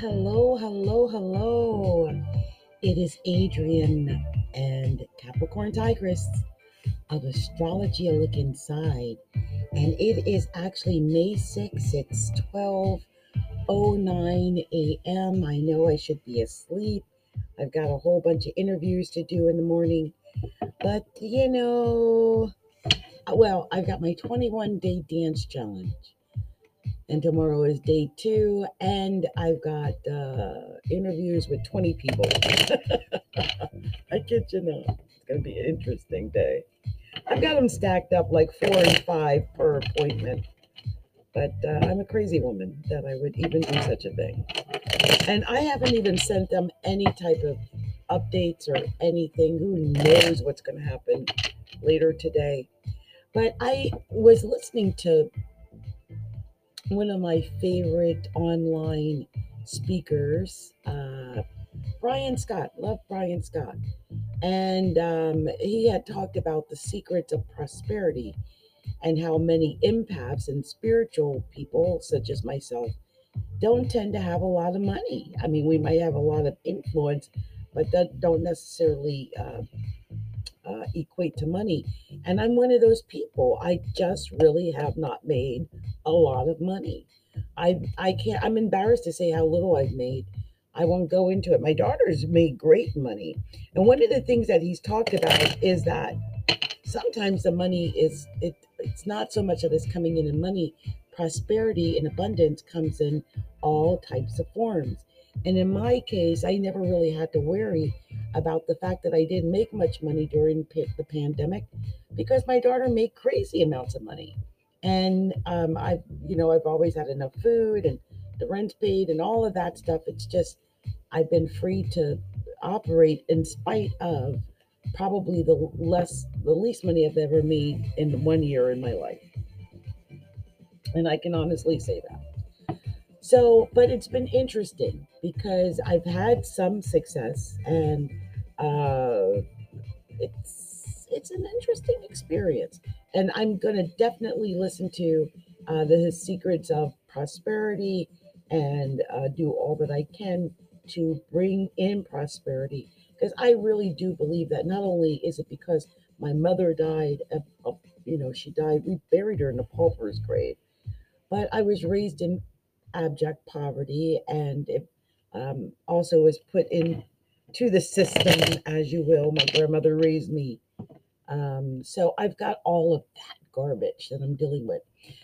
Hello, hello, hello. It is Adrian and Capricorn Tigress of Astrology A Look Inside. And it is actually May 6th. It's 12.09 a.m. I know I should be asleep. I've got a whole bunch of interviews to do in the morning. But, you know, uh, well, I've got my 21 day dance challenge and tomorrow is day two and i've got uh, interviews with 20 people. I kid you not it's going to be an interesting day. I've got them stacked up like four and five per appointment but uh, i'm a crazy woman that i would even do such a thing. And i haven't even sent them any type of updates or anything. Who knows what's going to happen later today? But i was listening to one of my favorite online speakers, uh, Brian Scott. Love Brian Scott. And um, he had talked about the secrets of prosperity and how many empaths and spiritual people, such as myself, don't tend to have a lot of money. I mean, we might have a lot of influence, but that don't necessarily uh, uh, equate to money. And I'm one of those people. I just really have not made a lot of money. I I can't. I'm embarrassed to say how little I've made. I won't go into it. My daughter's made great money, and one of the things that he's talked about is that sometimes the money is it. It's not so much that it's coming in in money. Prosperity and abundance comes in all types of forms. And in my case, I never really had to worry about the fact that I didn't make much money during the pandemic because my daughter made crazy amounts of money. And um, I've, you know, I've always had enough food and the rent paid and all of that stuff. It's just, I've been free to operate in spite of probably the less, the least money I've ever made in one year in my life. And I can honestly say that. So, but it's been interesting because I've had some success and uh, it's it's an interesting experience. And I'm going to definitely listen to uh, the secrets of prosperity and uh, do all that I can to bring in prosperity because I really do believe that not only is it because my mother died, of, of, you know, she died, we buried her in a pauper's grave, but I was raised in abject poverty and it um, also was put into the system, as you will. My grandmother raised me. Um, so I've got all of that garbage that I'm dealing with.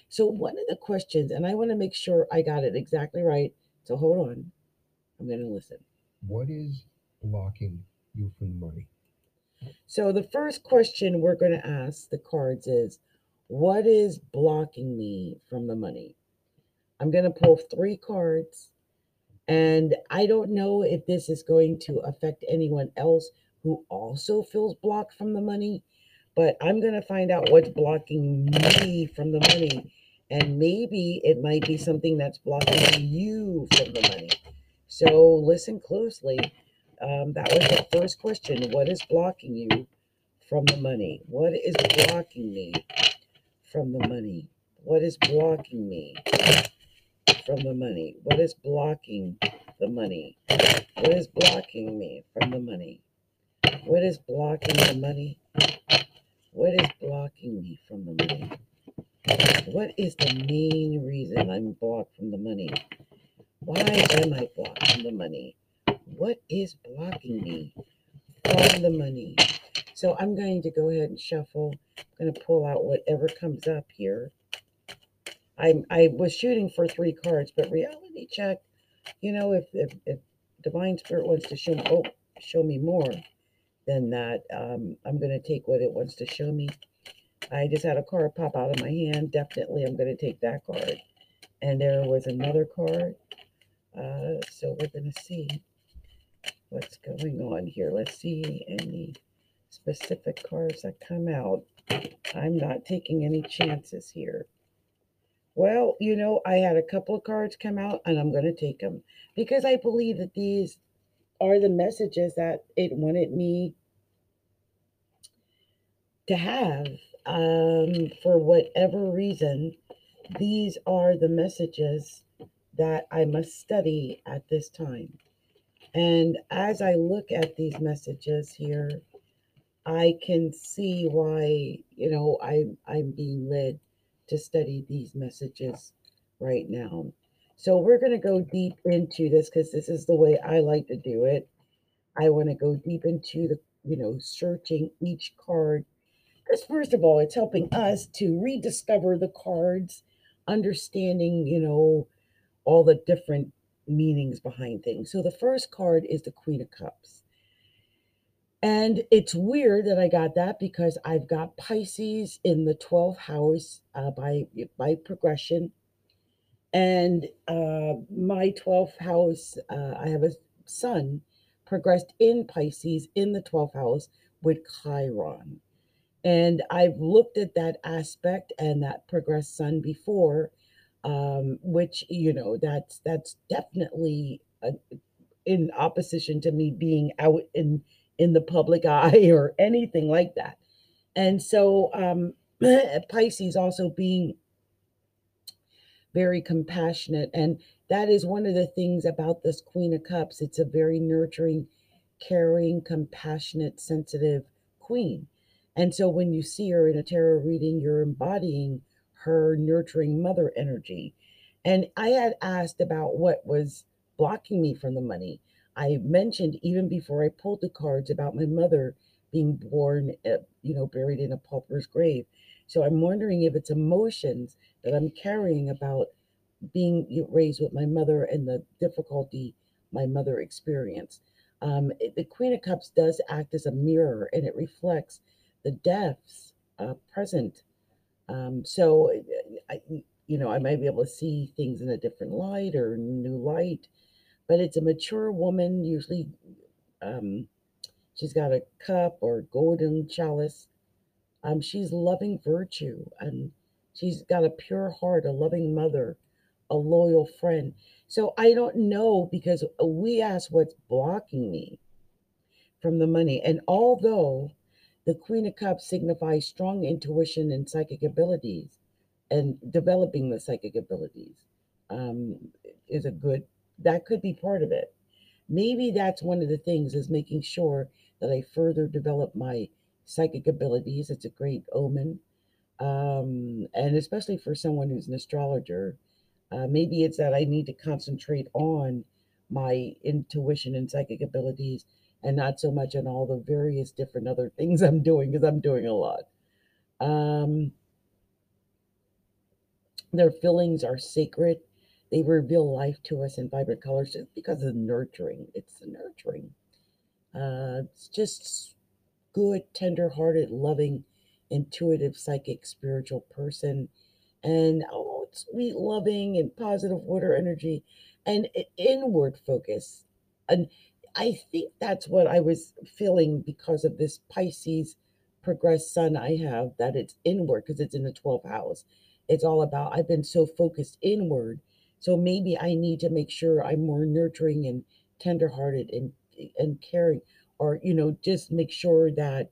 So, one of the questions, and I want to make sure I got it exactly right. So, hold on. I'm going to listen. What is blocking you from the money? So, the first question we're going to ask the cards is What is blocking me from the money? I'm going to pull three cards, and I don't know if this is going to affect anyone else who also feels blocked from the money, but I'm going to find out what's blocking me from the money. And maybe it might be something that's blocking you from the money. So listen closely. Um, that was the first question. What is blocking you from the money? What is blocking me from the money? What is blocking me from the money? What is blocking the money? What is blocking me from the money? What is blocking the money? What is blocking me from the money? What is the main reason I'm blocked from the money? Why am I blocked from the money? What is blocking me from the money? So I'm going to go ahead and shuffle. I'm going to pull out whatever comes up here. I I was shooting for three cards, but reality check, you know, if if, if divine spirit wants to show oh, show me more than that, um, I'm going to take what it wants to show me. I just had a card pop out of my hand. Definitely, I'm going to take that card. And there was another card. Uh, so we're going to see what's going on here. Let's see any specific cards that come out. I'm not taking any chances here. Well, you know, I had a couple of cards come out and I'm going to take them because I believe that these are the messages that it wanted me to have um, for whatever reason. These are the messages that I must study at this time. And as I look at these messages here, I can see why, you know, I, I'm being led to study these messages right now. So we're going to go deep into this because this is the way I like to do it. I want to go deep into the, you know, searching each card. Because, first of all, it's helping us to rediscover the cards, understanding, you know, all the different meanings behind things. So the first card is the Queen of Cups. And it's weird that I got that because I've got Pisces in the 12th house uh, by by progression. And uh, my 12th house, uh, I have a sun progressed in Pisces in the 12th house with Chiron. And I've looked at that aspect and that progressed sun before, um, which, you know, that's that's definitely a, in opposition to me being out in in the public eye or anything like that. And so um, Pisces also being very compassionate. And that is one of the things about this Queen of Cups. It's a very nurturing, caring, compassionate, sensitive queen. And so when you see her in a tarot reading, you're embodying her nurturing mother energy. And I had asked about what was blocking me from the money. I mentioned even before I pulled the cards about my mother being born, uh, you know, buried in a pauper's grave. So I'm wondering if it's emotions that I'm carrying about being raised with my mother and the difficulty my mother experienced. Um, it, the Queen of Cups does act as a mirror and it reflects the deaths uh, present. Um, so, I, you know, I might be able to see things in a different light or new light but it's a mature woman, usually um, she's got a cup or golden chalice. Um, she's loving virtue and she's got a pure heart, a loving mother, a loyal friend. So I don't know because we asked what's blocking me from the money. And although the Queen of Cups signifies strong intuition and psychic abilities, and developing the psychic abilities um, is a good that could be part of it. Maybe that's one of the things is making sure that I further develop my psychic abilities. It's a great omen. Um, and especially for someone who's an astrologer, uh, maybe it's that I need to concentrate on my intuition and psychic abilities and not so much on all the various different other things I'm doing because I'm doing a lot. Um, their feelings are sacred they reveal life to us in vibrant colors just because of nurturing. It's nurturing. Uh, it's just good, tender-hearted, loving, intuitive, psychic, spiritual person, and oh, sweet, loving, and positive water energy, and inward focus. And I think that's what I was feeling because of this Pisces progressed sun I have. That it's inward because it's in the 12th house. It's all about I've been so focused inward so maybe I need to make sure I'm more nurturing and tenderhearted and and caring, or you know, just make sure that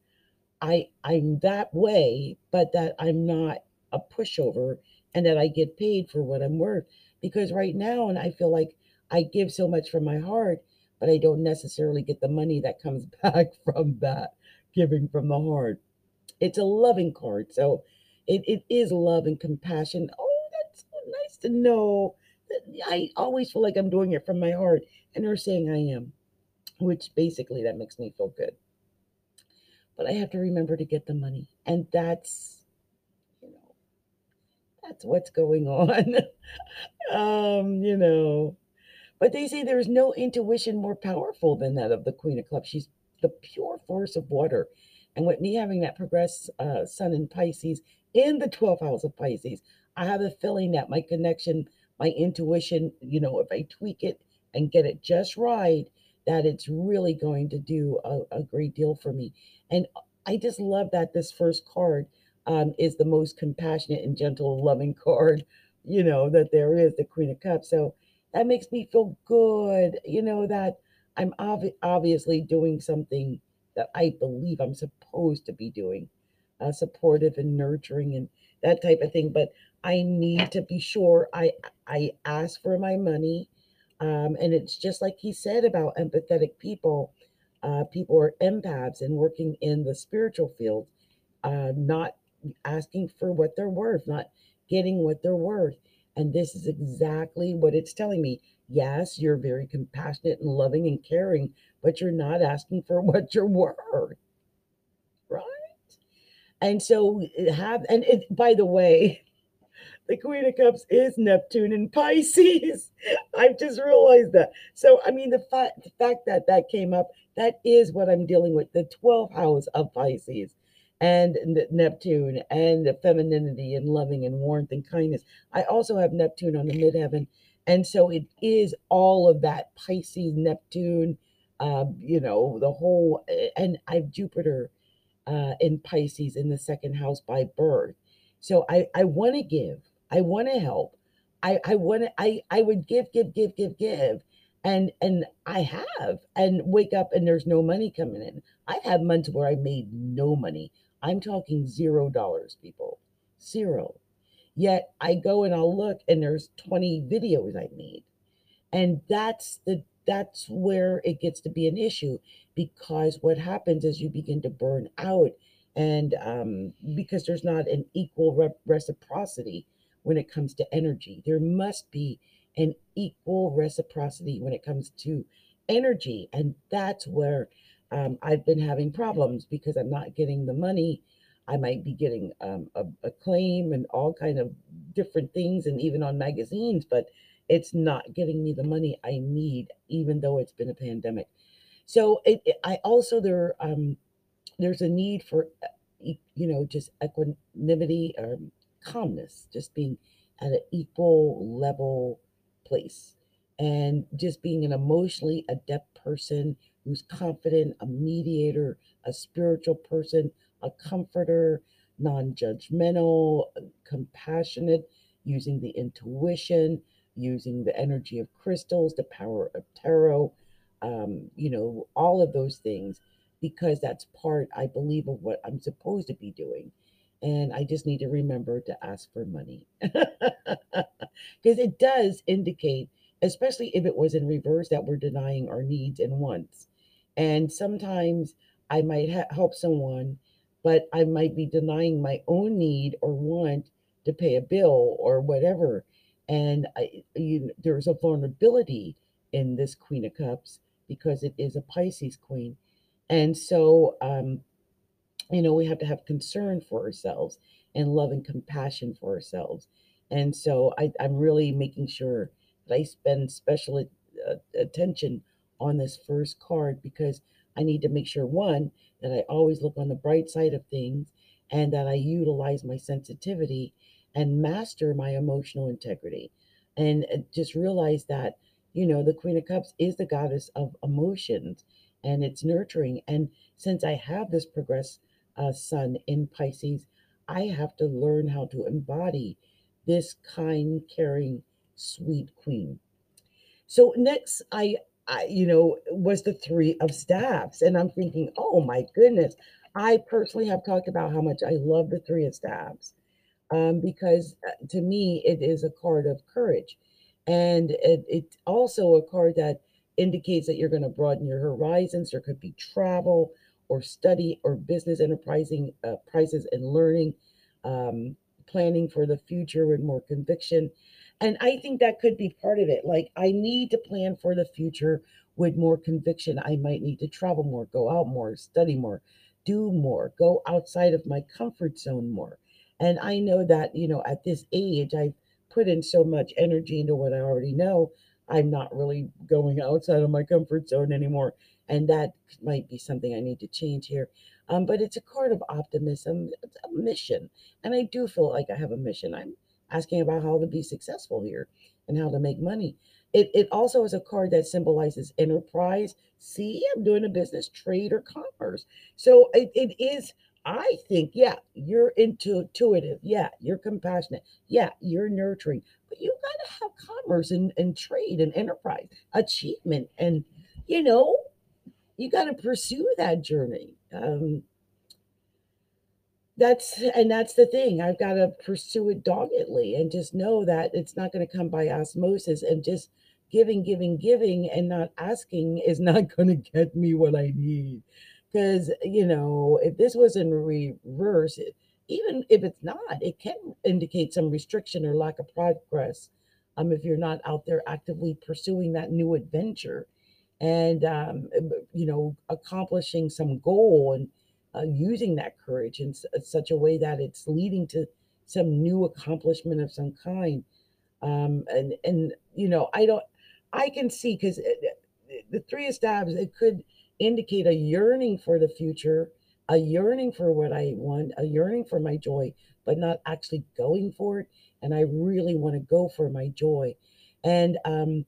I I'm that way, but that I'm not a pushover and that I get paid for what I'm worth. Because right now, and I feel like I give so much from my heart, but I don't necessarily get the money that comes back from that giving from the heart. It's a loving card. So it, it is love and compassion. Oh, that's so nice to know I always feel like I'm doing it from my heart, and they're saying I am, which basically that makes me feel good. But I have to remember to get the money, and that's, you know, that's what's going on. um, you know, but they say there is no intuition more powerful than that of the Queen of Clubs. She's the pure force of water. And with me having that progress uh, sun in Pisces in the 12th house of Pisces, I have a feeling that my connection my intuition, you know, if I tweak it and get it just right, that it's really going to do a, a great deal for me. And I just love that this first card um, is the most compassionate and gentle, loving card, you know, that there is, the Queen of Cups. So that makes me feel good, you know, that I'm ob- obviously doing something that I believe I'm supposed to be doing, uh, supportive and nurturing and that type of thing. But I need to be sure I I ask for my money. Um, and it's just like he said about empathetic people. Uh, people are empaths and working in the spiritual field, uh, not asking for what they're worth, not getting what they're worth. And this is exactly what it's telling me. Yes, you're very compassionate and loving and caring, but you're not asking for what you're worth. Right? And so have and it by the way, the Queen of Cups is Neptune in Pisces. I've just realized that. So I mean the fact the fact that that came up, that is what I'm dealing with, the 12th house of Pisces and Neptune and the femininity and loving and warmth and kindness. I also have Neptune on the midheaven. And so it is all of that Pisces, Neptune, uh, you know, the whole, and I have Jupiter uh, in Pisces in the second house by birth. So I, I want to give, I want to help. I, I want to, I, I would give, give, give, give, give. And, and I have, and wake up and there's no money coming in. I've had months where I made no money. I'm talking zero dollars, people. Zero. Yet I go and I'll look and there's 20 videos I made. And that's the that's where it gets to be an issue because what happens is you begin to burn out and um, because there's not an equal re- reciprocity when it comes to energy there must be an equal reciprocity when it comes to energy and that's where um, I've been having problems because I'm not getting the money. I might be getting um, a, a claim and all kind of different things, and even on magazines, but it's not getting me the money I need, even though it's been a pandemic. So it, it, I also there um, there's a need for uh, you know just equanimity or um, calmness, just being at an equal level place, and just being an emotionally adept person who's confident, a mediator, a spiritual person, a comforter, non judgmental, compassionate, using the intuition, using the energy of crystals, the power of tarot, um, you know, all of those things, because that's part, I believe, of what I'm supposed to be doing. And I just need to remember to ask for money. Because it does indicate, especially if it was in reverse, that we're denying our needs and wants. And sometimes I might ha- help someone, but I might be denying my own need or want to pay a bill or whatever. And I, you, there's a vulnerability in this Queen of Cups because it is a Pisces queen. And so, um, you know, we have to have concern for ourselves and love and compassion for ourselves. And so I, I'm really making sure that I spend special uh, attention on this first card because I need to make sure one, that I always look on the bright side of things and that I utilize my sensitivity and master my emotional integrity. And uh, just realize that, you know, the Queen of Cups is the goddess of emotions and it's nurturing. And since I have this progress uh, sun in Pisces, I have to learn how to embody this kind, caring, sweet queen. So next, I I, you know, was the three of staffs. And I'm thinking, oh my goodness. I personally have talked about how much I love the three of staffs um, because uh, to me, it is a card of courage. And it, it's also a card that indicates that you're going to broaden your horizons. There could be travel or study or business enterprising uh, prices and learning, um, planning for the future with more conviction. And I think that could be part of it. Like, I need to plan for the future with more conviction. I might need to travel more, go out more, study more, do more, go outside of my comfort zone more. And I know that, you know, at this age, I've put in so much energy into what I already know. I'm not really going outside of my comfort zone anymore. And that might be something I need to change here. Um, but it's a card of optimism, it's a mission. And I do feel like I have a mission. I'm asking about how to be successful here and how to make money. It, it also is a card that symbolizes enterprise. See, I'm doing a business, trade, or commerce. So it, it is, I think, yeah, you're intuitive. Yeah, you're compassionate. Yeah, you're nurturing. But you got to have commerce and, and trade and enterprise, achievement. And, you know, you got to pursue that journey. Um, That's and that's the thing. I've got to pursue it doggedly and just know that it's not going to come by osmosis and just giving, giving, giving and not asking is not going to get me what I need. Because, you know, if this was in reverse, it- even if it's not, it can indicate some restriction or lack of progress. Um, if you're not out there actively pursuing that new adventure and um, you know accomplishing some goal and uh, using that courage in s- such a way that it's leading to some new accomplishment of some kind. Um and and you know i don't i can see because the three of staffs it could indicate a yearning for the future a yearning for what i want a yearning for my joy but not actually going for it and i really want to go for my joy. And um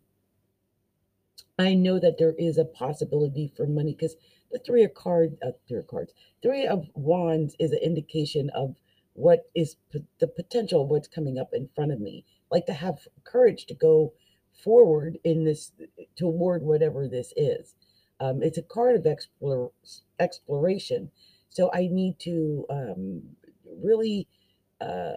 I know that there is a possibility for money because the three of cards, uh, three of cards, three of wands is an indication of what is p- the potential of what's coming up in front of me. Like to have courage to go forward in this toward whatever this is. Um, it's a card of explore, exploration, so I need to um, really uh,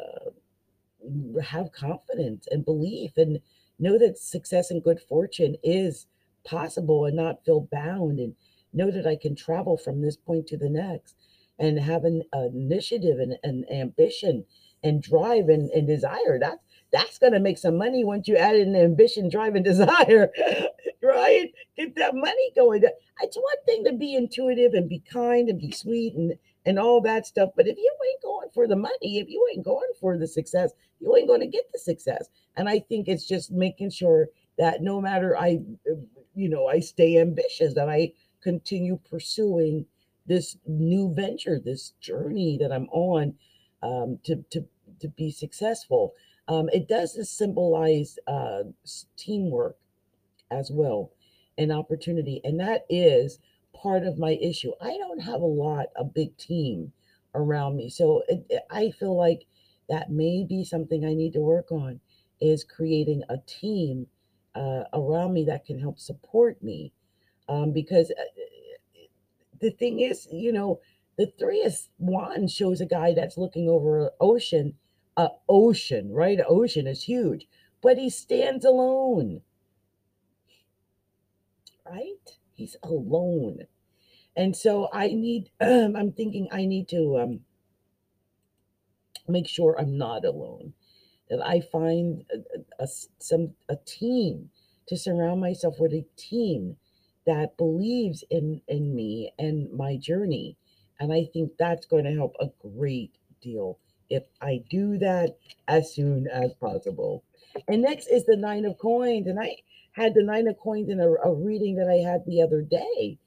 have confidence and belief and know that success and good fortune is possible and not feel bound and know that I can travel from this point to the next and have an, an initiative and an ambition and drive and, and desire. That that's gonna make some money once you add in ambition, drive, and desire, right? Get that money going. It's one thing to be intuitive and be kind and be sweet and and all that stuff. But if you ain't going for the money, if you ain't going for the success, you ain't going to get the success. And I think it's just making sure that no matter I, you know, I stay ambitious, and I continue pursuing this new venture, this journey that I'm on um, to, to, to be successful. Um, it does symbolize uh, teamwork as well, and opportunity. And that is part of my issue. I don't have a lot, a big team around me. So it, it- I feel like that may be something I need to work on is creating a team uh, around me that can help support me. Um, because uh, the thing is, you know, the three of wands shows a guy that's looking over an ocean, a ocean, right? Ocean is huge, but he stands alone right? He's alone. And so I need, um, I'm thinking I need to um, make sure I'm not alone, that I find a, a- some a team to surround myself with a team that believes in in me and my journey. And I think that's going to help a great deal if I do that as soon as possible. And next is the nine of coins. And I had the nine of coins in a, a reading that I had the other day.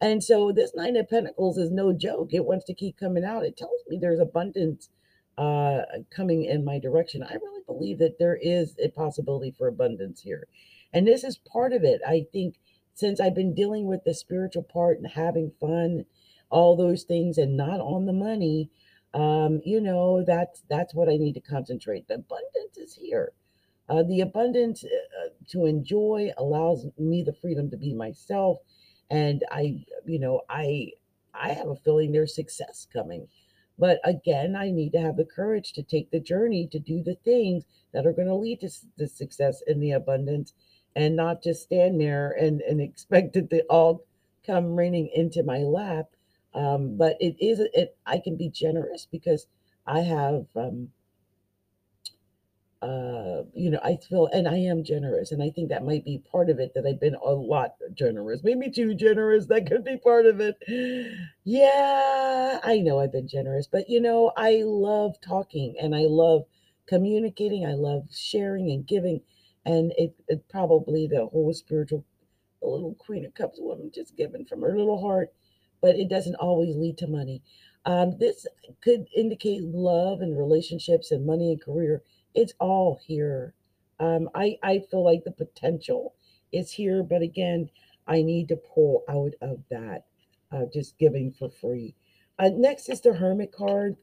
And so this nine of pentacles is no joke. It wants to keep coming out. It tells me there's abundance uh, coming in my direction. I really believe that there is a possibility for abundance here. And this is part of it. I think since I've been dealing with the spiritual part and having fun, all those things, and not on the money, um, you know, that's that's what I need to concentrate. The abundance is here. Uh, the abundance uh, to enjoy allows me the freedom to be myself, and I, you know, I I have a feeling there's success coming. But again, I need to have the courage to take the journey to do the things that are going to lead to the success and the abundance, and not just stand there and and expect it to all come raining into my lap. Um, but it is it. I can be generous because I have. Um, uh, you know, I feel, and I am generous, and I think that might be part of it that I've been a lot generous, maybe too generous. That could be part of it. Yeah, I know I've been generous, but you know, I love talking and I love communicating. I love sharing and giving, and it, it probably the whole spiritual, the little Queen of Cups woman just giving from her little heart, but it doesn't always lead to money. Um, this could indicate love and relationships and money and career it's all here. Um, I I feel like the potential is here, but again, I need to pull out of that, uh, just giving for free. Uh, next is the Hermit card.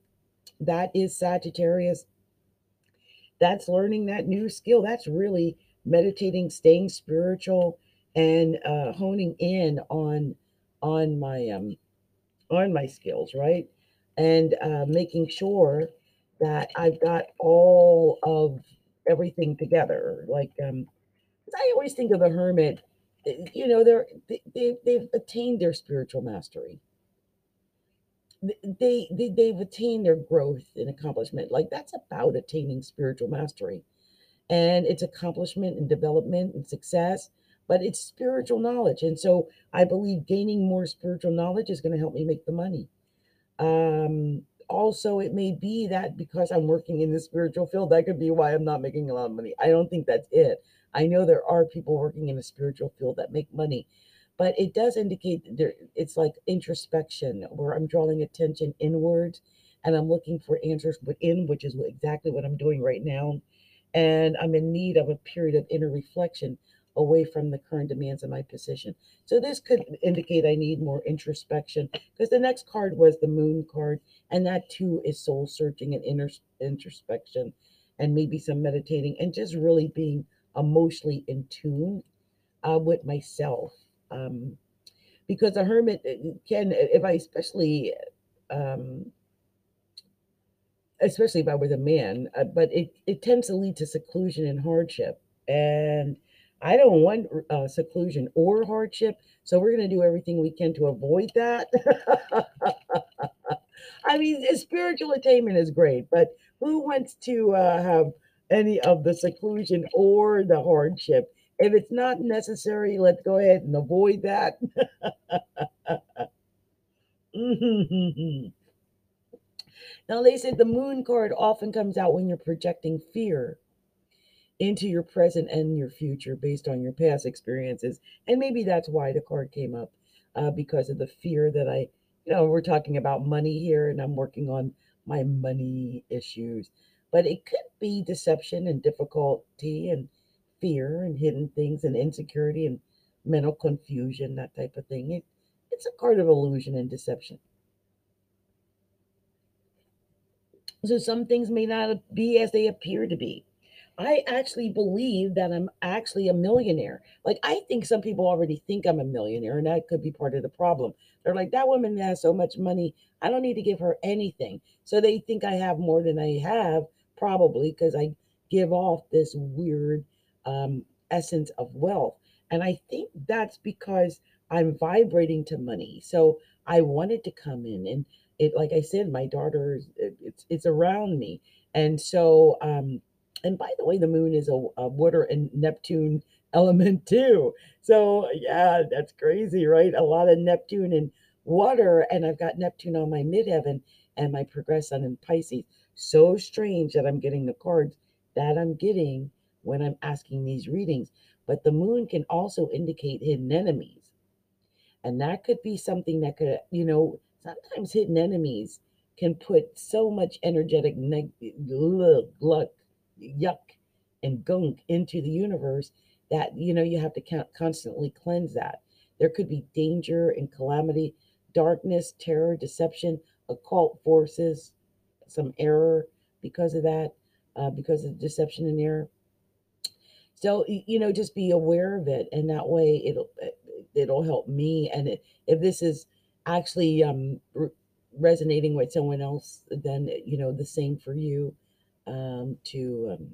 That is Sagittarius. That's learning that new skill. That's really meditating, staying spiritual, and uh, honing in on on my um on my skills, right? and uh, making sure that I've got all of everything together. Like, um, I always think of the hermit, eh, you know, they're, they, they, they've attained their spiritual mastery. They, they, they've attained their growth and accomplishment. Like, that's about attaining spiritual mastery and it's accomplishment and development and success, but it's spiritual knowledge. And so I believe gaining more spiritual knowledge is going to help me make the money. Um, also, it may be that because I'm working in the spiritual field, that could be why I'm not making a lot of money. I don't think that's it. I know there are people working in the spiritual field that make money, but it does indicate that there it's like introspection where I'm drawing attention inwards and I'm looking for answers within, which is exactly what I'm doing right now and I'm in need of a period of inner reflection away from the current demands of my position. So this could indicate I need more introspection because the next card was the moon card, and that too is soul searching and inner introspection, and maybe some meditating and just really being emotionally in tune uh, with myself. Um, because a hermit uh, can, if I especially um, especially if I was a man, uh, but it, it tends to lead to seclusion and hardship. And I don't want uh, seclusion or hardship. So we're going to do everything we can to avoid that. I mean, spiritual attainment is great, but who wants to uh, have any of the seclusion or the hardship? If it's not necessary, let's go ahead and avoid that. Now, they said the moon card often comes out when you're projecting fear into your present and your future based on your past experiences. And maybe that's why the card came up uh, because of the fear that I, you know, we're talking about money here and I'm working on my money issues. But it could be deception and difficulty and fear and hidden things and insecurity and mental confusion, that type of thing. It, it's a card of illusion and deception. So some things may not be as they appear to be. I actually believe that I'm actually a millionaire. Like, I think some people already think I'm a millionaire, and that could be part of the problem. They're like, that woman has so much money. I don't need to give her anything. So they think I have more than I have, probably because I give off this weird um, essence of wealth. And I think that's because I'm vibrating to money. So I wanted to come in and it like I said, my daughter it's it's around me. And so um and by the way, the moon is a, a water and Neptune element too. So yeah, that's crazy, right? A lot of Neptune and water, and I've got Neptune on my midheaven and my progress sun in Pisces. So strange that I'm getting the cards that I'm getting when I'm asking these readings. But the moon can also indicate hidden enemies. And that could be something that could, you know, sometimes hidden enemies can put so much energetic neg- luck, yuck, and gunk into the universe that you know you have to constantly cleanse that. There could be danger and calamity, darkness, terror, deception, occult forces, some error because of that, uh, because of deception and error. So you know, just be aware of it, and that way it'll uh, it'll help me. And it, if this is actually um, re- resonating with someone else, then you know the same for you um, to um,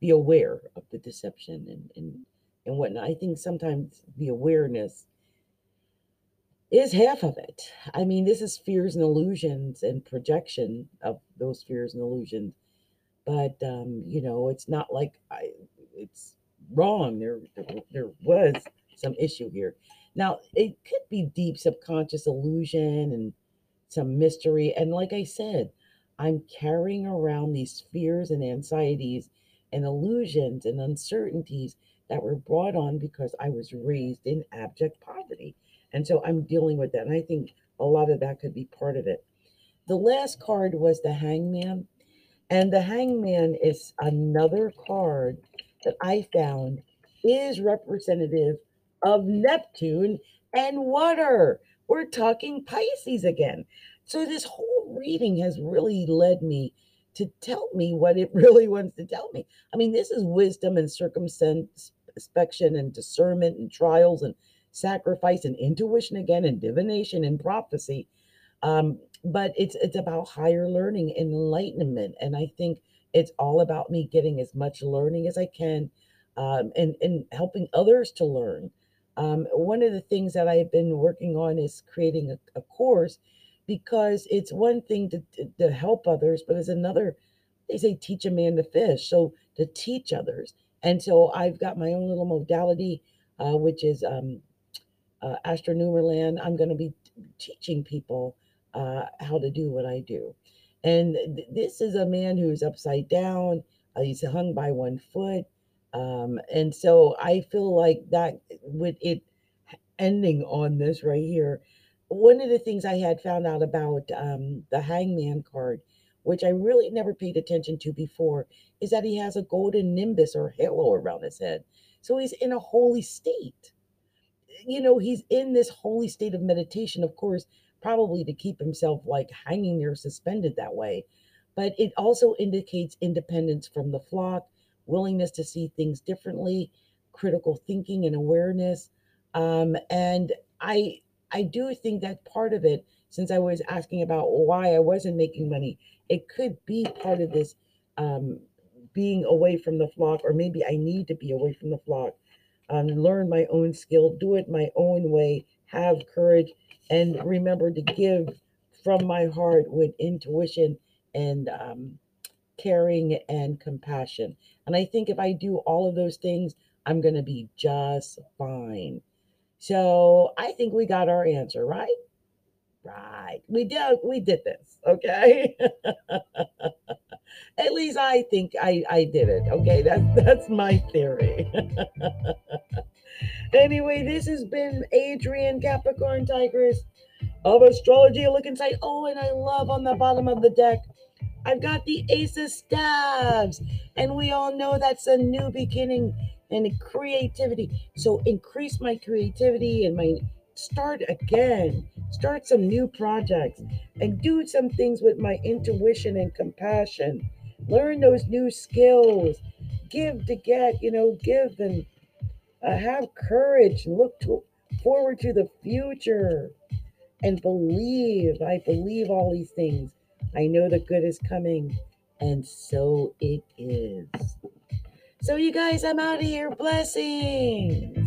be aware of the deception and and and whatnot. I think sometimes the awareness is half of it. I mean, this is fears and illusions and projection of those fears and illusions. But um, you know, it's not like I it's wrong. There there, there was some issue here. Now, it could be deep subconscious illusion and some mystery. And like I said, I'm carrying around these fears and anxieties and illusions and uncertainties that were brought on because I was raised in abject poverty. And so I'm dealing with that. And I think a lot of that could be part of it. The last card was the hangman. And the hangman is another card that I found is representative of Neptune and water. We're talking Pisces again. So this whole reading has really led me to tell me what it really wants to tell me. I mean, this is wisdom and circumspection and discernment and trials and sacrifice and intuition again and divination and prophecy. Um, but it's it's about higher learning enlightenment, and I think it's all about me getting as much learning as I can, um, and and helping others to learn. Um, one of the things that I've been working on is creating a, a course because it's one thing to, to, help others, but it's another, they say, teach a man to fish. So to teach others. And so I've got my own little modality, uh, which is um, uh, Astronumerland. I'm going to be teaching people uh, how to do what I do. And th- this is a man who's upside down. Uh, he's hung by one foot. Um, and so I feel like that with it ending on this right here, one of the things I had found out about um, the hangman card, which I really never paid attention to before, is that he has a golden nimbus or halo around his head. So he's in a holy state. You know, he's in this holy state of meditation, of course, probably to keep himself like hanging there suspended that way. But it also indicates independence from the flock, willingness to see things differently, critical thinking and awareness. Um, and I I do think that part of it, since I was asking about why I wasn't making money, it could be part of this um, being away from the flock, or maybe I need to be away from the flock, um, learn my own skill, do it my own way, have courage, and remember to give from my heart with intuition and um, caring and compassion. And I think if I do all of those things, I'm going to be just fine. So I think we got our answer, right? Right. We did we did this, okay? At least I think I I did it. Okay, that's that's my theory. anyway, this has been Adrian Capricorn Tigress of Astrology Look Inside. Oh, and I love on the bottom of the deck. I've got the Ace of Staves, and we all know that's a new beginning and creativity. So increase my creativity and my start again, start some new projects, and do some things with my intuition and compassion. Learn those new skills. Give to get, you know, give and uh, have courage. Look to, forward to the future and believe. I believe all these things. I know the good is coming, and so it is. So, you guys, I'm out of here. Blessings.